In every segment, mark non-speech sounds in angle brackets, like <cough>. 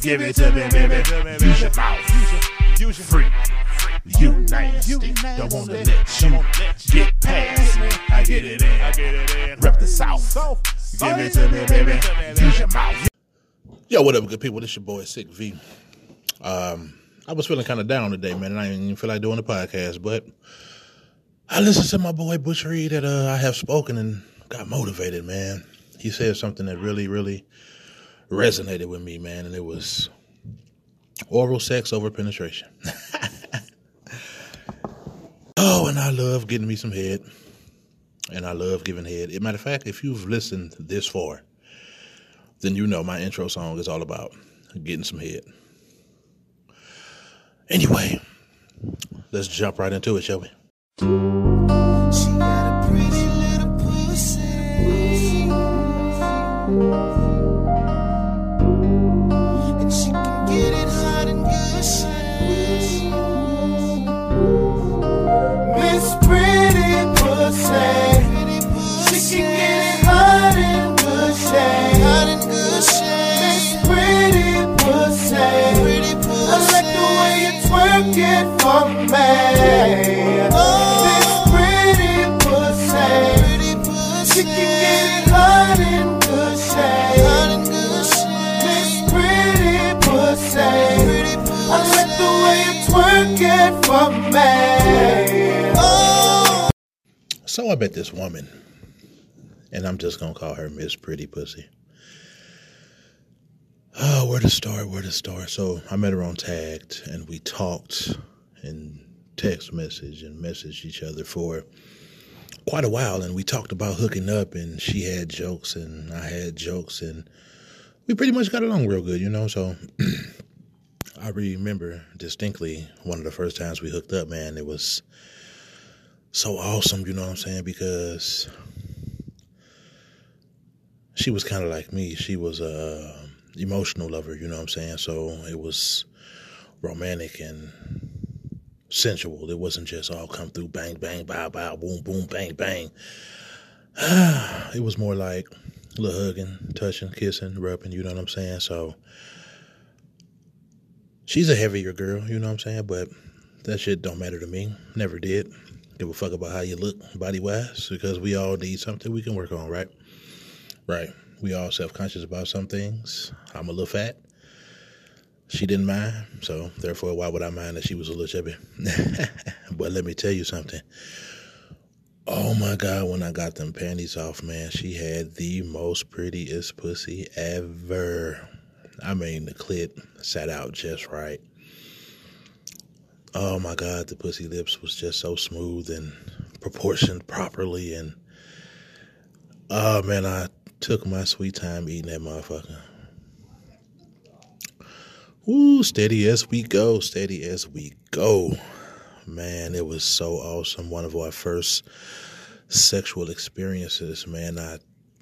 Give it to me, baby. Use your mouth. Use your free. You nasty. Don't wanna let you get past me. I get it in. I get it in. Rep the South. Give it to me, baby. Use your mouth. Yo, what up, good people? This your boy Sick V. Um, I was feeling kind of down today, man, and I didn't even feel like doing the podcast, but I listened to my boy Bush Reed that uh, I have spoken and got motivated, man. He said something that really, really resonated with me, man, and it was oral sex over penetration. <laughs> oh, and I love getting me some head, and I love giving head. As matter of fact, if you've listened this far, then you know my intro song is all about getting some head. Anyway, let's jump right into it, shall we? I met this woman, and I'm just gonna call her Miss Pretty Pussy. Oh, where to start? Where to start? So I met her on Tagged, and we talked and text message and messaged each other for quite a while, and we talked about hooking up, and she had jokes, and I had jokes, and we pretty much got along real good, you know. So <clears throat> I remember distinctly one of the first times we hooked up, man. It was so awesome, you know what I'm saying? Because she was kind of like me. She was a um, emotional lover, you know what I'm saying? So it was romantic and sensual. It wasn't just all come through bang, bang, bow, bow, boom, boom, bang, bang. <sighs> it was more like a little hugging, touching, kissing, rubbing, you know what I'm saying? So she's a heavier girl, you know what I'm saying? But that shit don't matter to me. Never did. Give a fuck about how you look body wise because we all need something we can work on, right? Right. We all self conscious about some things. I'm a little fat. She didn't mind, so therefore, why would I mind that she was a little chubby? <laughs> but let me tell you something. Oh my God, when I got them panties off, man, she had the most prettiest pussy ever. I mean, the clit sat out just right. Oh my God, the pussy lips was just so smooth and proportioned properly. And oh man, I took my sweet time eating that motherfucker. Ooh, steady as we go, steady as we go. Man, it was so awesome. One of our first sexual experiences, man. I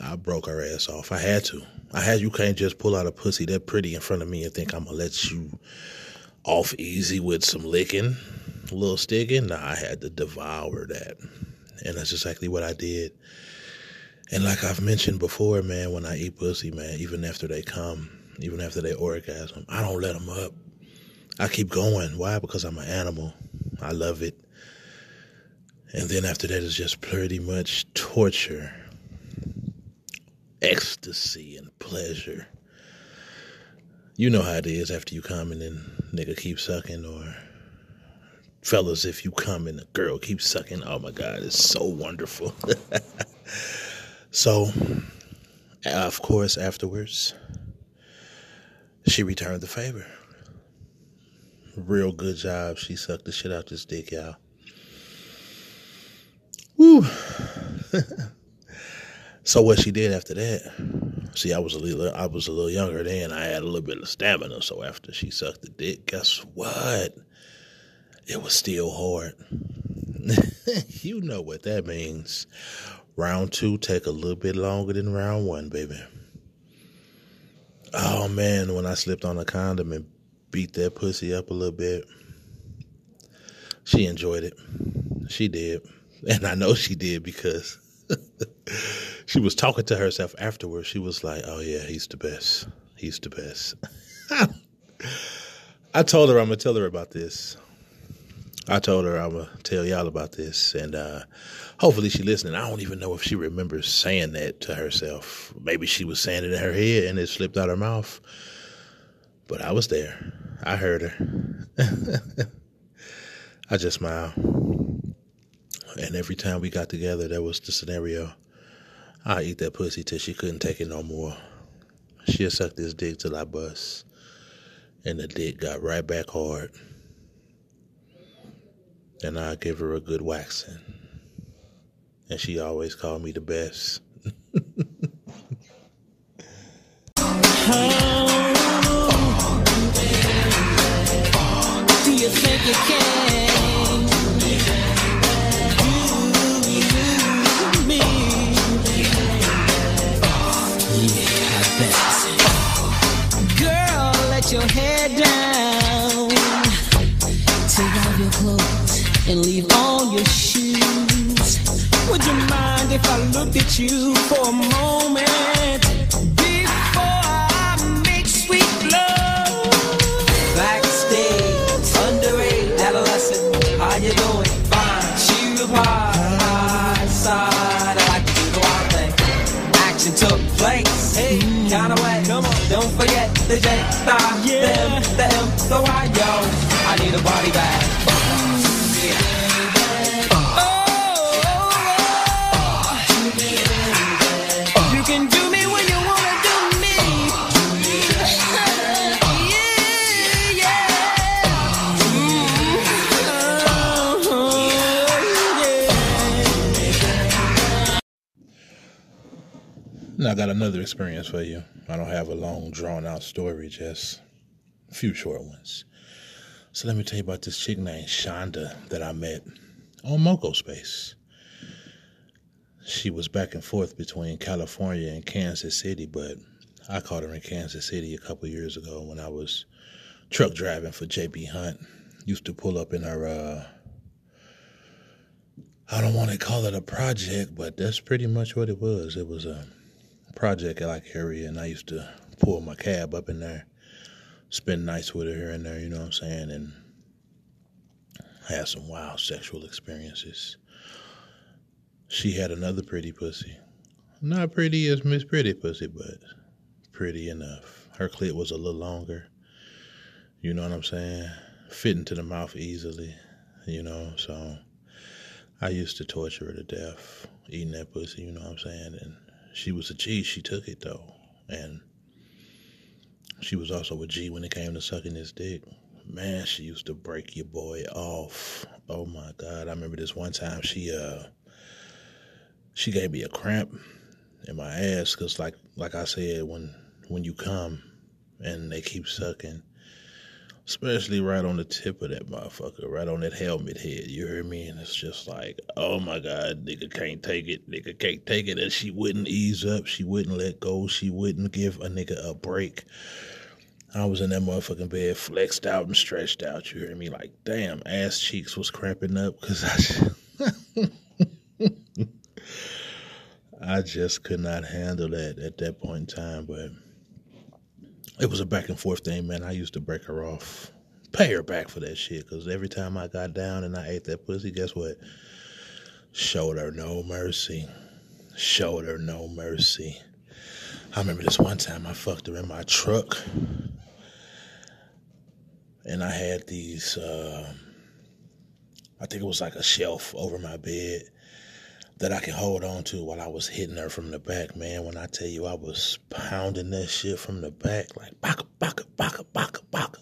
I broke her ass off. I had to. I had you can't just pull out a pussy that pretty in front of me and think I'm gonna let you off easy with some licking, a little sticking. Nah, I had to devour that. And that's exactly what I did. And like I've mentioned before, man, when I eat pussy, man, even after they come, even after they orgasm, I don't let them up. I keep going. Why? Because I'm an animal. I love it. And then after that, it's just pretty much torture, ecstasy, and pleasure. You know how it is after you come and then nigga keep sucking, or fellas, if you come and a girl keeps sucking, oh my God, it's so wonderful. <laughs> so, of course, afterwards, she returned the favor. Real good job. She sucked the shit out this dick, y'all. Woo. <laughs> so what she did after that? See, I was a little, I was a little younger then. I had a little bit of stamina. So after she sucked the dick, guess what? It was still hard. <laughs> you know what that means. Round two take a little bit longer than round one, baby. Oh man, when I slipped on a condom and beat that pussy up a little bit, she enjoyed it. She did. And I know she did because <laughs> she was talking to herself afterwards. She was like, oh yeah, he's the best. He's the best. <laughs> I told her I'm gonna tell her about this. I told her I'm gonna tell y'all about this, and uh, hopefully she listening. I don't even know if she remembers saying that to herself. Maybe she was saying it in her head and it slipped out her mouth. But I was there. I heard her. <laughs> I just smiled. And every time we got together, that was the scenario. I eat that pussy till she couldn't take it no more. She'll suck this dick till I bust. And the dick got right back hard. And I give her a good waxing. And she always called me the best. <laughs> Do you think you can Let your head down. Take off your clothes and leave on your shoes. Would you mind if I looked at you for a moment before I make sweet love? Backstage, underage, adolescent, how you doing? Fine, she high side. I like to do the wild thing. Action took place, hey, forget the J, the yeah. the M, the M, the Y, yo. I need a body bag. Now I got another experience for you. I don't have a long, drawn out story, just a few short ones. So let me tell you about this chick named Shonda that I met on Moco Space. She was back and forth between California and Kansas City, but I caught her in Kansas City a couple years ago when I was truck driving for JB Hunt. Used to pull up in her uh I don't want to call it a project, but that's pretty much what it was. It was a project like area, and I used to pull my cab up in there, spend nights with her here and there. You know what I'm saying? And had some wild sexual experiences. She had another pretty pussy, not pretty as Miss Pretty Pussy, but pretty enough. Her clit was a little longer. You know what I'm saying? Fit into the mouth easily. You know, so I used to torture her to death eating that pussy. You know what I'm saying? And she was a G. She took it though, and she was also a G when it came to sucking his dick. Man, she used to break your boy off. Oh my God! I remember this one time she uh she gave me a cramp in my ass because like like I said when when you come and they keep sucking, especially right on the tip of that motherfucker, right on that helmet head. You hear me? And it's just like, oh my God, nigga can't take it. Nigga can't take it. And she wouldn't ease up. She wouldn't let go. She wouldn't give a nigga a break. I was in that motherfucking bed, flexed out and stretched out. You hear me? Like, damn, ass cheeks was cramping up because I. <laughs> I just could not handle that at that point in time, but it was a back and forth thing, man. I used to break her off, pay her back for that shit, because every time I got down and I ate that pussy, guess what? Showed her no mercy. Showed her no mercy. I remember this one time I fucked her in my truck, and I had these, uh, I think it was like a shelf over my bed that I could hold on to while I was hitting her from the back, man. When I tell you I was pounding that shit from the back, like baka baka baka baka baka.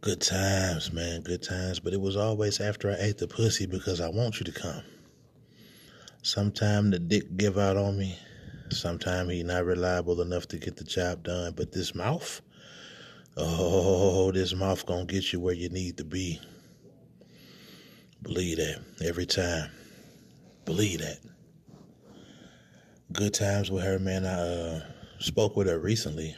Good times, man, good times. But it was always after I ate the pussy because I want you to come. Sometime the dick give out on me. Sometime he not reliable enough to get the job done. But this mouth, oh, this mouth gonna get you where you need to be. Believe that every time. Believe that. Good times with her, man. I uh, spoke with her recently.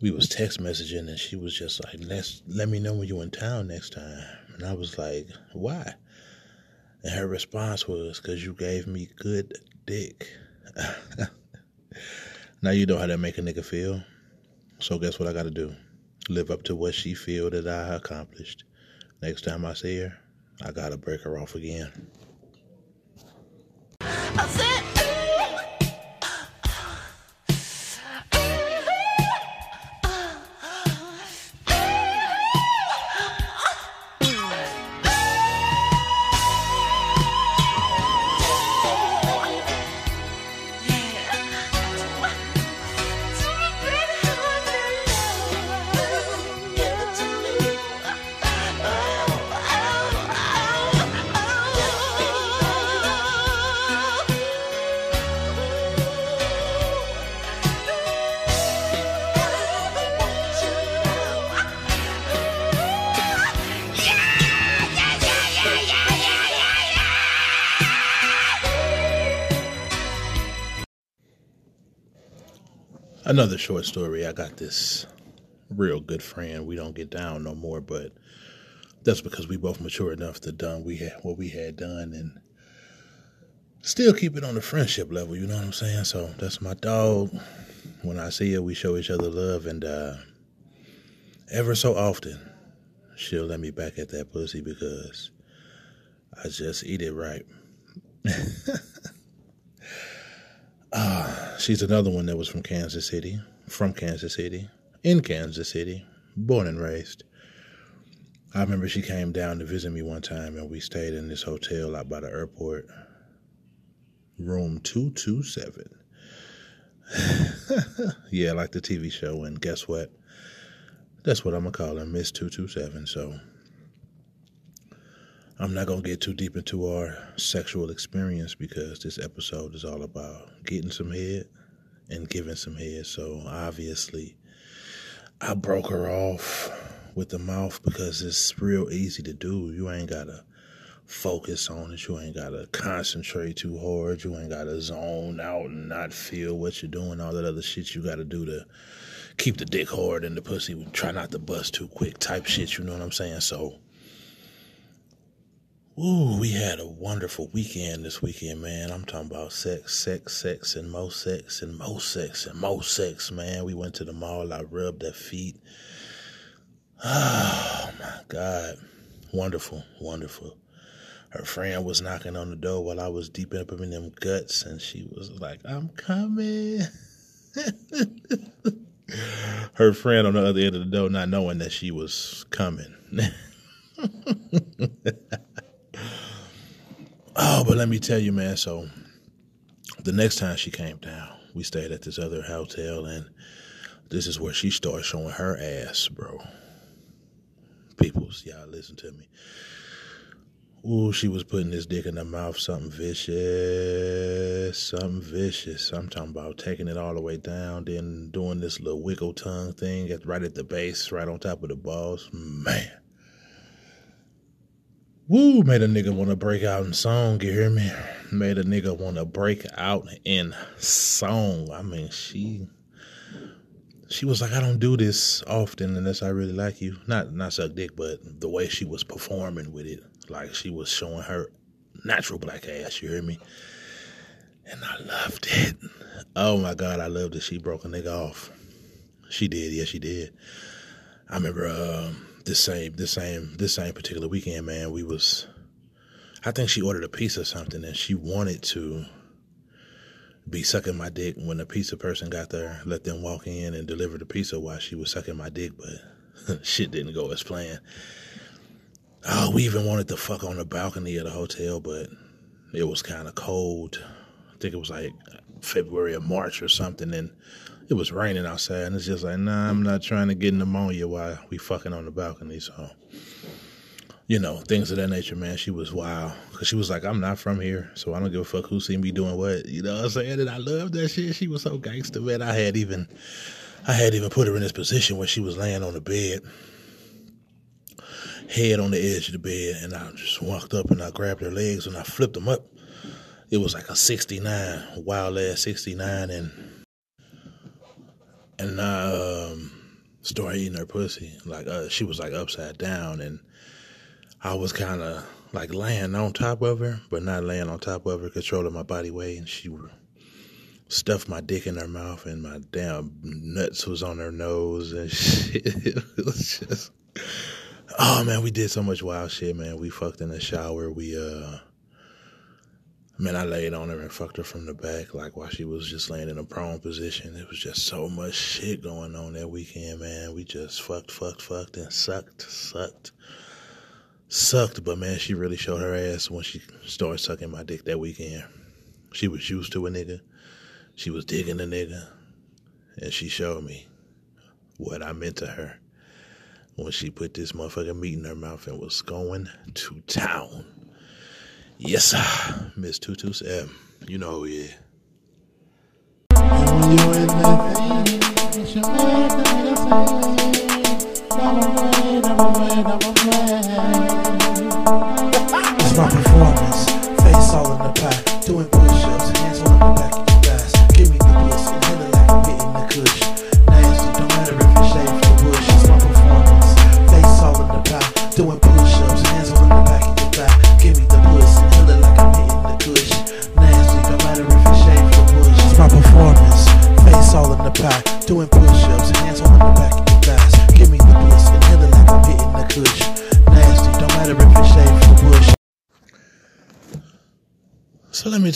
We was text messaging, and she was just like, "Let's let me know when you're in town next time." And I was like, "Why?" And her response was, "Cause you gave me good dick." <laughs> now you know how that make a nigga feel. So guess what I got to do? Live up to what she feel that I accomplished. Next time I see her, I got to break her off again. Another short story. I got this real good friend. We don't get down no more, but that's because we both mature enough to done we had what we had done and still keep it on the friendship level. You know what I'm saying? So that's my dog. When I see her, we show each other love, and uh, ever so often, she'll let me back at that pussy because I just eat it right. uh, <laughs> she's another one that was from Kansas City, from Kansas City, in Kansas City, born and raised. I remember she came down to visit me one time and we stayed in this hotel out by the airport, room 227. <laughs> yeah, like the TV show. And guess what? That's what I'm going to call her, Miss 227. So I'm not going to get too deep into our sexual experience because this episode is all about getting some head and giving some head. So obviously, I broke her off with the mouth because it's real easy to do. You ain't got to focus on it. You ain't got to concentrate too hard. You ain't got to zone out and not feel what you're doing. All that other shit you got to do to keep the dick hard and the pussy. Try not to bust too quick type shit. You know what I'm saying? So Ooh, we had a wonderful weekend this weekend, man. I'm talking about sex, sex, sex, and more sex, and more sex, and more sex, man. We went to the mall. I rubbed their feet. <sighs> Oh, my God. Wonderful, wonderful. Her friend was knocking on the door while I was deep up in them guts, and she was like, I'm coming. <laughs> Her friend on the other end of the door, not knowing that she was coming. <laughs> Oh, but let me tell you, man. So the next time she came down, we stayed at this other hotel, and this is where she started showing her ass, bro. Peoples, y'all listen to me. Ooh, she was putting this dick in her mouth, something vicious, something vicious. I'm talking about taking it all the way down, then doing this little wiggle tongue thing at right at the base, right on top of the balls. Man. Woo, made a nigga want to break out in song, you hear me? Made a nigga want to break out in song. I mean, she she was like, I don't do this often unless I really like you. Not not suck dick, but the way she was performing with it. Like she was showing her natural black ass, you hear me? And I loved it. Oh my God, I loved it. She broke a nigga off. She did, yes, she did. I remember um this same this same this same particular weekend, man, we was I think she ordered a pizza or something and she wanted to be sucking my dick when the pizza person got there, let them walk in and deliver the pizza while she was sucking my dick, but <laughs> shit didn't go as planned. Oh, we even wanted to fuck on the balcony of the hotel, but it was kind of cold. I think it was like February or March or something, and it was raining outside, and it's just like, nah, I'm not trying to get pneumonia while we fucking on the balcony. So, you know, things of that nature, man. She was wild because she was like, I'm not from here, so I don't give a fuck who see me doing what. You know what I'm saying? And I love that shit. She was so gangster, man. I had even, I had even put her in this position where she was laying on the bed, head on the edge of the bed, and I just walked up and I grabbed her legs and I flipped them up. It was like a 69, wild ass 69, and and I um, started eating her pussy. Like uh, she was like upside down, and I was kind of like laying on top of her, but not laying on top of her, controlling my body weight. And she stuffed my dick in her mouth and my damn nuts was on her nose and <laughs> shit. It was just Oh man, we did so much wild shit, man. We fucked in the shower. We uh Man, I laid on her and fucked her from the back, like while she was just laying in a prone position. It was just so much shit going on that weekend, man. We just fucked, fucked, fucked, and sucked, sucked, sucked. But man, she really showed her ass when she started sucking my dick that weekend. She was used to a nigga. She was digging a nigga. And she showed me what I meant to her when she put this motherfucking meat in her mouth and was going to town. Yes, sir. Miss 227. You know who you thing, it's my performance, face all in the pack, doing push-ups, hands on the back of your thighs. Give me the pussy, hit it like I'm hitting the kush. Nasty, don't matter if shade for the bush. It's my performance, face all in the pack, doing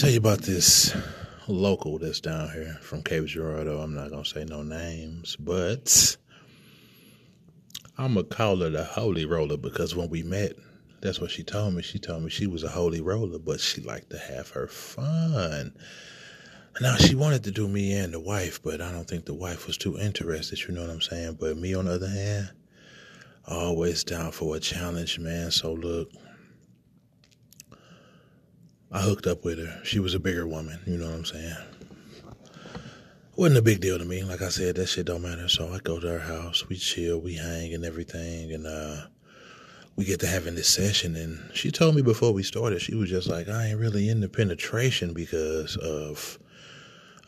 tell you about this local that's down here from Cape Girardeau. I'm not gonna say no names, but I'm gonna call her the Holy Roller because when we met, that's what she told me. She told me she was a holy roller, but she liked to have her fun. Now she wanted to do me and the wife, but I don't think the wife was too interested. You know what I'm saying? But me, on the other hand, always down for a challenge, man. So look, I hooked up with her. She was a bigger woman, you know what I'm saying? Wasn't a big deal to me. Like I said, that shit don't matter. So I go to her house, we chill, we hang and everything, and uh we get to having this session and she told me before we started, she was just like, I ain't really into penetration because of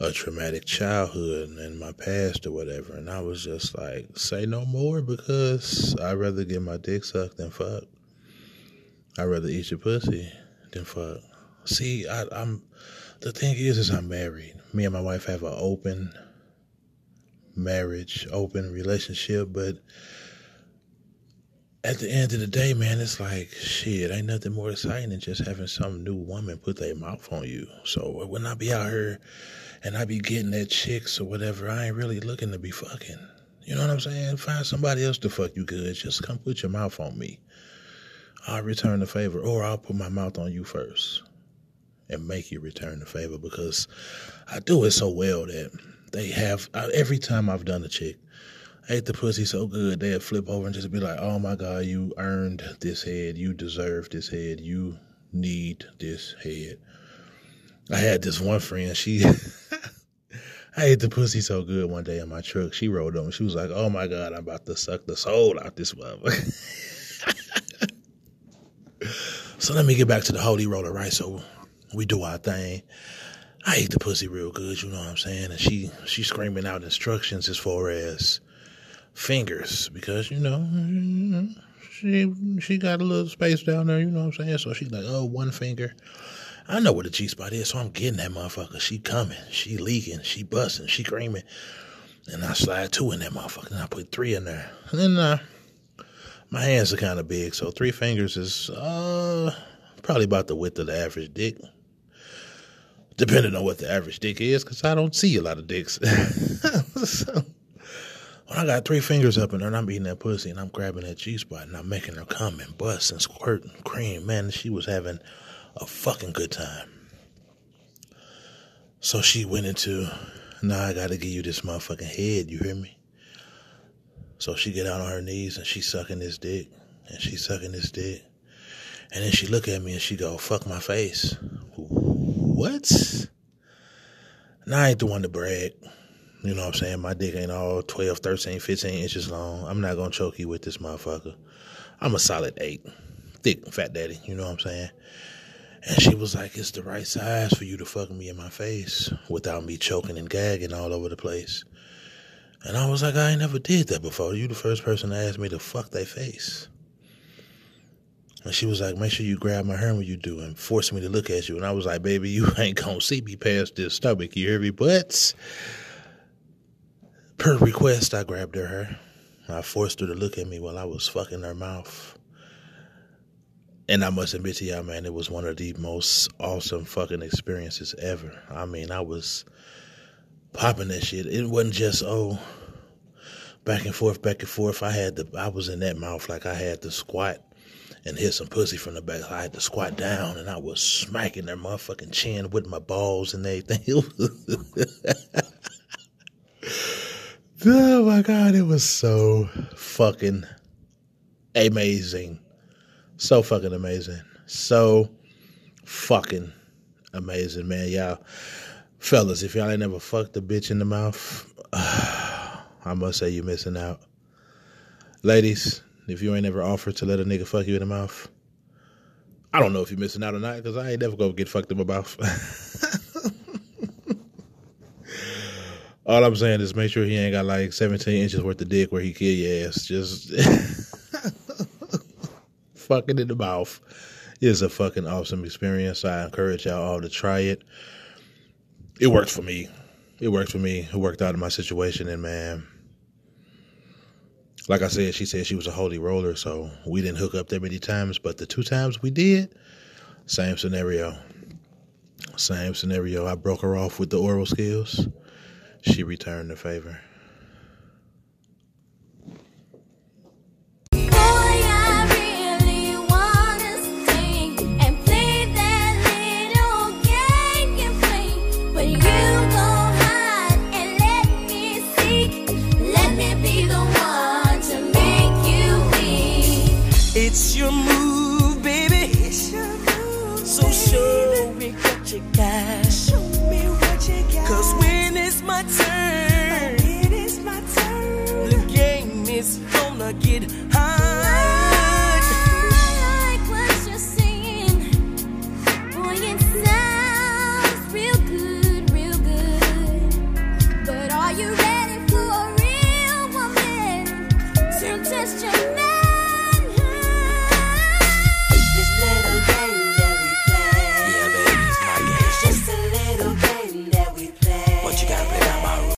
a traumatic childhood and my past or whatever. And I was just like, say no more because I'd rather get my dick sucked than fuck. I'd rather eat your pussy than fuck. See, I, I'm the thing is, is I'm married. Me and my wife have an open marriage, open relationship, but at the end of the day, man, it's like shit. Ain't nothing more exciting than just having some new woman put their mouth on you. So when I be out here and I be getting at chicks or whatever, I ain't really looking to be fucking. You know what I'm saying? Find somebody else to fuck you good. Just come put your mouth on me. I'll return the favor, or I'll put my mouth on you first and make you return the favor because I do it so well that they have every time I've done a chick, I ate the pussy so good they'd flip over and just be like, "Oh my god, you earned this head. You deserve this head. You need this head." I had this one friend. She, <laughs> I ate the pussy so good one day in my truck. She rolled on. She was like, "Oh my god, I'm about to suck the soul out this motherfucker." <laughs> so let me get back to the holy roller, right? So we do our thing. I ate the pussy real good, you know what I'm saying? And she she screaming out instructions as far as fingers because you know she she got a little space down there, you know what I'm saying? So she's like, oh, one finger. I know where the G spot is, so I'm getting that motherfucker. She coming, she leaking, she busting, she screaming, and I slide two in that motherfucker, and I put three in there, and then uh, my hands are kind of big, so three fingers is uh probably about the width of the average dick depending on what the average dick is, because I don't see a lot of dicks. <laughs> so, when I got three fingers up in her and I'm eating that pussy and I'm grabbing that G spot and I'm making her come and bust and squirt and cream, man, she was having a fucking good time. So she went into, now I gotta give you this motherfucking head, you hear me? So she get out on her knees and she sucking this dick and she sucking this dick. And then she look at me and she go, fuck my face. What? Now I ain't the one to brag. You know what I'm saying? My dick ain't all 12, 13, 15 inches long. I'm not gonna choke you with this motherfucker. I'm a solid eight. Thick fat daddy, you know what I'm saying? And she was like, it's the right size for you to fuck me in my face without me choking and gagging all over the place. And I was like, I ain't never did that before. You the first person to ask me to fuck their face. And she was like, make sure you grab my hair when you do and force me to look at you. And I was like, baby, you <laughs> ain't gonna see me past this stomach, you hear me? But per request, I grabbed her hair. I forced her to look at me while I was fucking her mouth. And I must admit to y'all, man, it was one of the most awesome fucking experiences ever. I mean, I was popping that shit. It wasn't just, oh, back and forth, back and forth. I had the, I was in that mouth like I had to squat and hit some pussy from the back. I had to squat down and I was smacking their motherfucking chin with my balls and everything. <laughs> oh my God, it was so fucking amazing. So fucking amazing. So fucking amazing, man. Y'all, fellas, if y'all ain't never fucked a bitch in the mouth, <sighs> I must say you're missing out. Ladies, if you ain't ever offered to let a nigga fuck you in the mouth, I don't know if you're missing out or not because I ain't never gonna get fucked in my mouth. <laughs> All I'm saying is make sure he ain't got like 17 inches worth of dick where he kill your ass. Just <laughs> fucking in the mouth is a fucking awesome experience. I encourage y'all all to try it. It worked for me. It worked for me. It worked out in my situation, and man, like I said, she said she was a holy roller, so we didn't hook up that many times, but the two times we did, same scenario. Same scenario. I broke her off with the oral skills. She returned the favor. It's your move, baby. It's your move. So show me what you got. Show me what you got. Cause when it's my turn, it is my turn. The game is gonna get